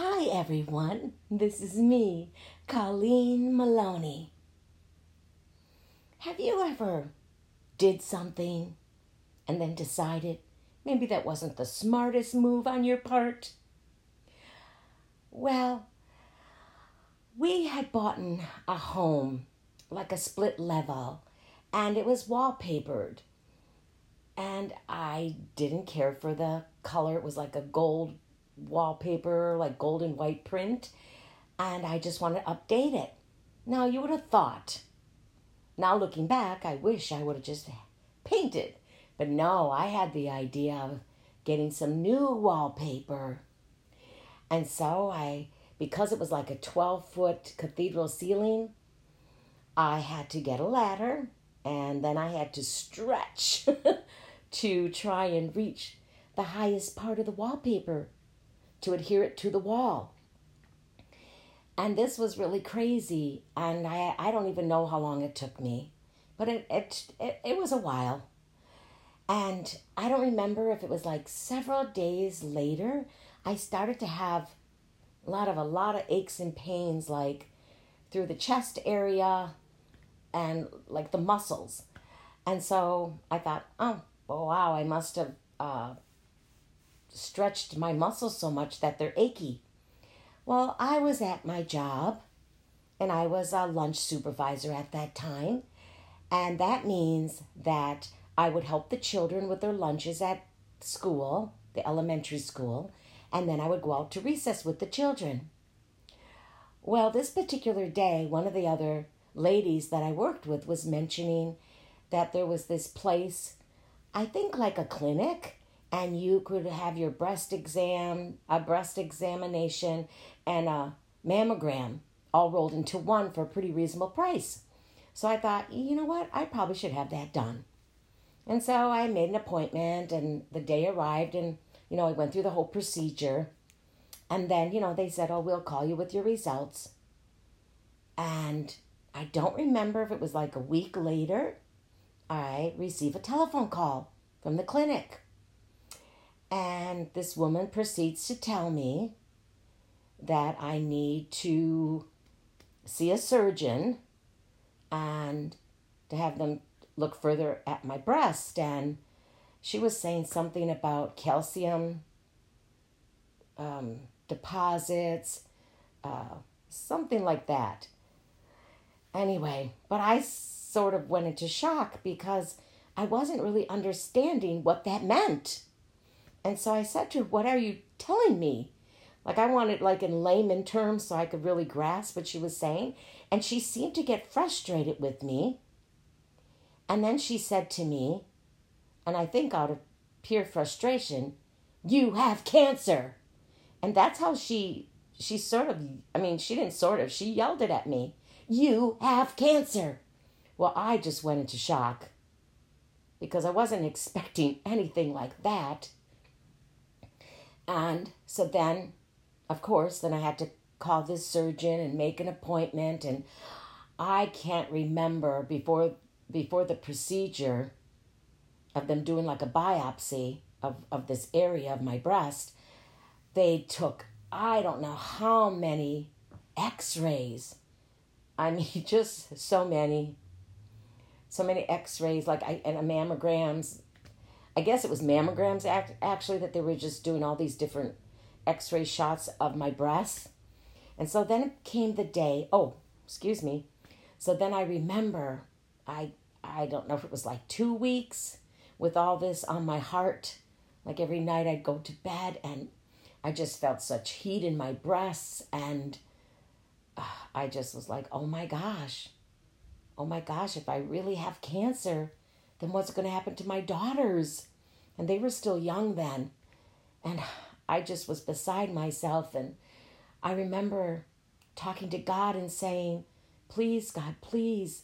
Hi, everyone. This is me, Colleen Maloney. Have you ever did something and then decided maybe that wasn't the smartest move on your part? Well, we had bought a home, like a split level, and it was wallpapered. And I didn't care for the color. It was like a gold wallpaper, like gold and white print. And I just wanted to update it. Now, you would have thought, now looking back, I wish I would have just painted. But no, I had the idea of getting some new wallpaper. And so I, because it was like a 12 foot cathedral ceiling, I had to get a ladder and then I had to stretch to try and reach the highest part of the wallpaper to adhere it to the wall. And this was really crazy, and I, I don't even know how long it took me, but it, it, it, it was a while. And I don't remember if it was like several days later, I started to have a lot of a lot of aches and pains like through the chest area and like the muscles. And so I thought, oh, oh wow, I must have uh, stretched my muscles so much that they're achy. Well, I was at my job and I was a lunch supervisor at that time. And that means that I would help the children with their lunches at school, the elementary school, and then I would go out to recess with the children. Well, this particular day, one of the other ladies that I worked with was mentioning that there was this place, I think like a clinic, and you could have your breast exam, a breast examination, and a mammogram all rolled into one for a pretty reasonable price. So I thought, you know what, I probably should have that done. And so I made an appointment, and the day arrived, and you know, I went through the whole procedure. And then, you know, they said, oh, we'll call you with your results. And I don't remember if it was like a week later, I receive a telephone call from the clinic. And this woman proceeds to tell me that I need to see a surgeon and to have them look further at my breast. And she was saying something about calcium um, deposits, uh, something like that. Anyway, but I sort of went into shock because I wasn't really understanding what that meant. And so I said to her, What are you telling me? Like I wanted like in layman terms so I could really grasp what she was saying. And she seemed to get frustrated with me. And then she said to me, and I think out of pure frustration, you have cancer. And that's how she she sort of I mean, she didn't sort of, she yelled it at me. You have cancer. Well, I just went into shock because I wasn't expecting anything like that. And so then, of course, then I had to call this surgeon and make an appointment and I can't remember before before the procedure of them doing like a biopsy of, of this area of my breast, they took I don't know how many x-rays. I mean just so many so many x-rays like I and a mammograms I guess it was mammograms act, actually that they were just doing all these different x ray shots of my breasts. And so then came the day, oh, excuse me. So then I remember, I, I don't know if it was like two weeks with all this on my heart. Like every night I'd go to bed and I just felt such heat in my breasts and uh, I just was like, oh my gosh, oh my gosh, if I really have cancer, then what's going to happen to my daughters? And they were still young then. And I just was beside myself. And I remember talking to God and saying, Please, God, please,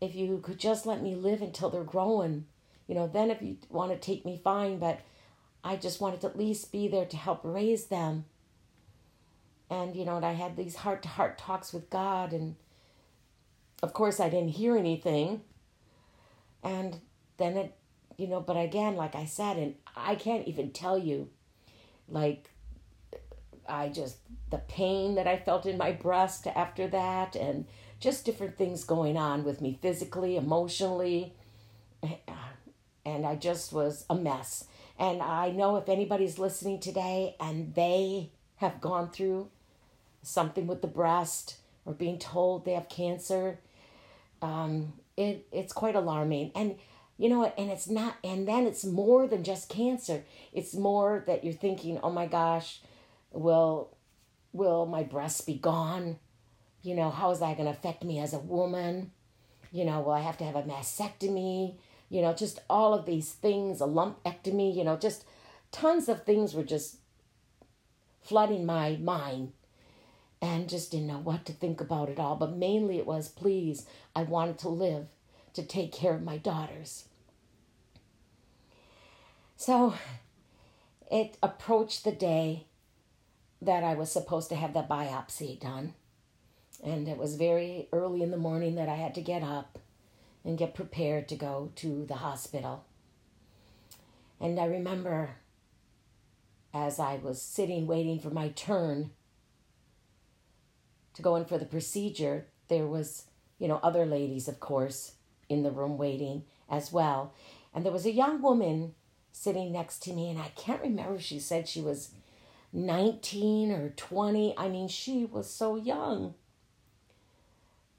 if you could just let me live until they're growing, you know, then if you want to take me, fine. But I just wanted to at least be there to help raise them. And, you know, and I had these heart to heart talks with God. And of course, I didn't hear anything. And then it, you know, but again, like I said, and I can't even tell you, like, I just the pain that I felt in my breast after that, and just different things going on with me physically, emotionally. And I just was a mess. And I know if anybody's listening today and they have gone through something with the breast or being told they have cancer, um, it, it's quite alarming. And you know what? And it's not, and then it's more than just cancer. It's more that you're thinking, oh my gosh, will, will my breasts be gone? You know, how is that going to affect me as a woman? You know, will I have to have a mastectomy? You know, just all of these things, a lumpectomy, you know, just tons of things were just flooding my mind and just didn't know what to think about it all. But mainly it was, please, I wanted to live to take care of my daughters. So it approached the day that I was supposed to have the biopsy done. And it was very early in the morning that I had to get up and get prepared to go to the hospital. And I remember as I was sitting waiting for my turn to go in for the procedure, there was, you know, other ladies, of course, in the room waiting as well. And there was a young woman sitting next to me, and I can't remember she said she was 19 or 20. I mean, she was so young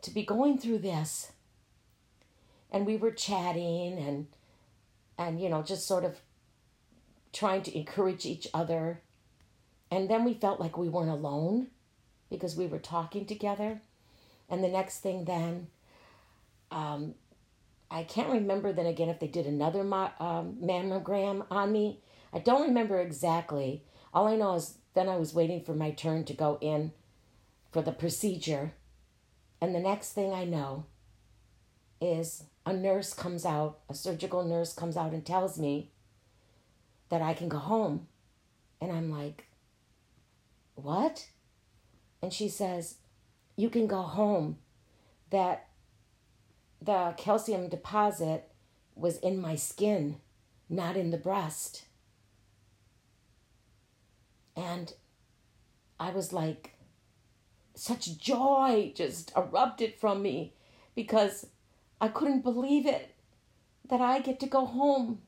to be going through this. And we were chatting and and you know, just sort of trying to encourage each other. And then we felt like we weren't alone because we were talking together. And the next thing then, um, I can't remember then again if they did another um, mammogram on me. I don't remember exactly. All I know is then I was waiting for my turn to go in for the procedure. And the next thing I know is a nurse comes out, a surgical nurse comes out and tells me that I can go home. And I'm like, what? And she says, you can go home. That the calcium deposit was in my skin, not in the breast. And I was like, such joy just erupted from me because I couldn't believe it that I get to go home.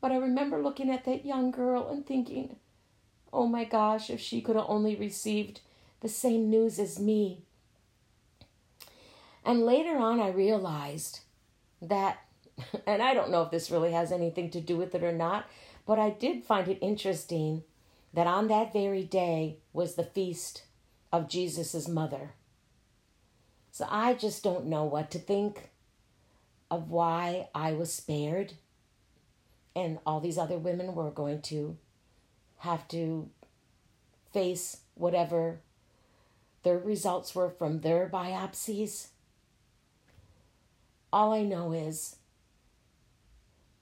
But I remember looking at that young girl and thinking, oh my gosh, if she could have only received the same news as me. And later on, I realized that, and I don't know if this really has anything to do with it or not, but I did find it interesting that on that very day was the feast of Jesus' mother. So I just don't know what to think of why I was spared and all these other women were going to have to face whatever their results were from their biopsies. All I know is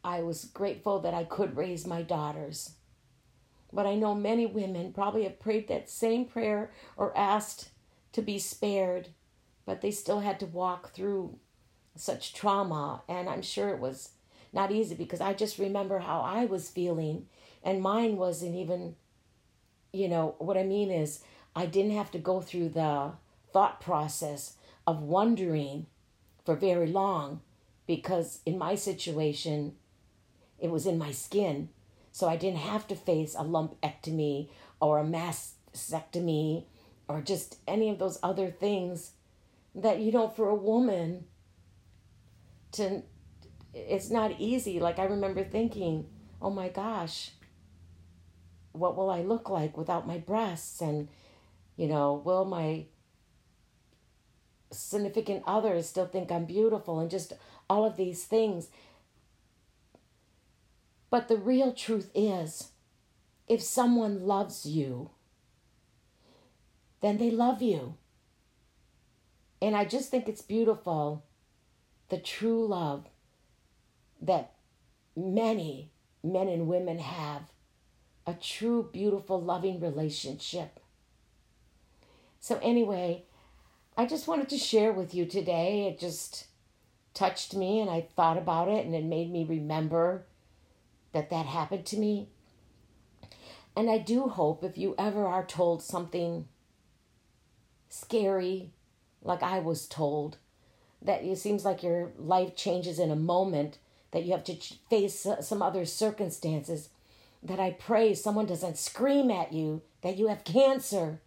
I was grateful that I could raise my daughters. But I know many women probably have prayed that same prayer or asked to be spared, but they still had to walk through such trauma. And I'm sure it was not easy because I just remember how I was feeling, and mine wasn't even, you know, what I mean is I didn't have to go through the thought process of wondering for very long because in my situation, it was in my skin. So I didn't have to face a lumpectomy or a mastectomy or just any of those other things that, you know, for a woman to, it's not easy. Like I remember thinking, oh my gosh, what will I look like without my breasts? And, you know, will my significant others still think I'm beautiful and just all of these things. But the real truth is if someone loves you, then they love you. And I just think it's beautiful the true love that many men and women have a true, beautiful, loving relationship. So, anyway, I just wanted to share with you today. It just touched me and I thought about it and it made me remember that that happened to me. And I do hope if you ever are told something scary, like I was told, that it seems like your life changes in a moment, that you have to face some other circumstances, that I pray someone doesn't scream at you that you have cancer,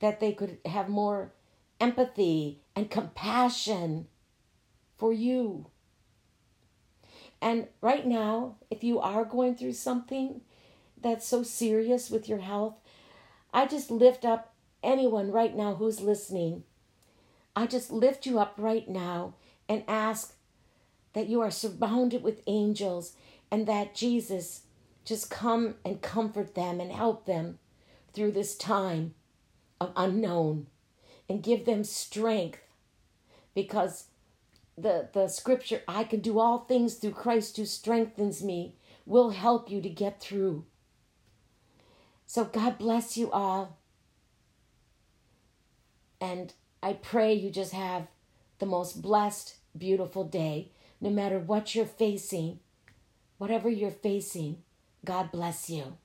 that they could have more empathy and compassion for you. And right now, if you are going through something, that's so serious with your health, I just lift up anyone right now who's listening. I just lift you up right now and ask that you are surrounded with angels and that Jesus just come and comfort them and help them through this time of unknown and give them strength because the the scripture I can do all things through Christ who strengthens me will help you to get through so God bless you all. And I pray you just have the most blessed, beautiful day, no matter what you're facing, whatever you're facing. God bless you.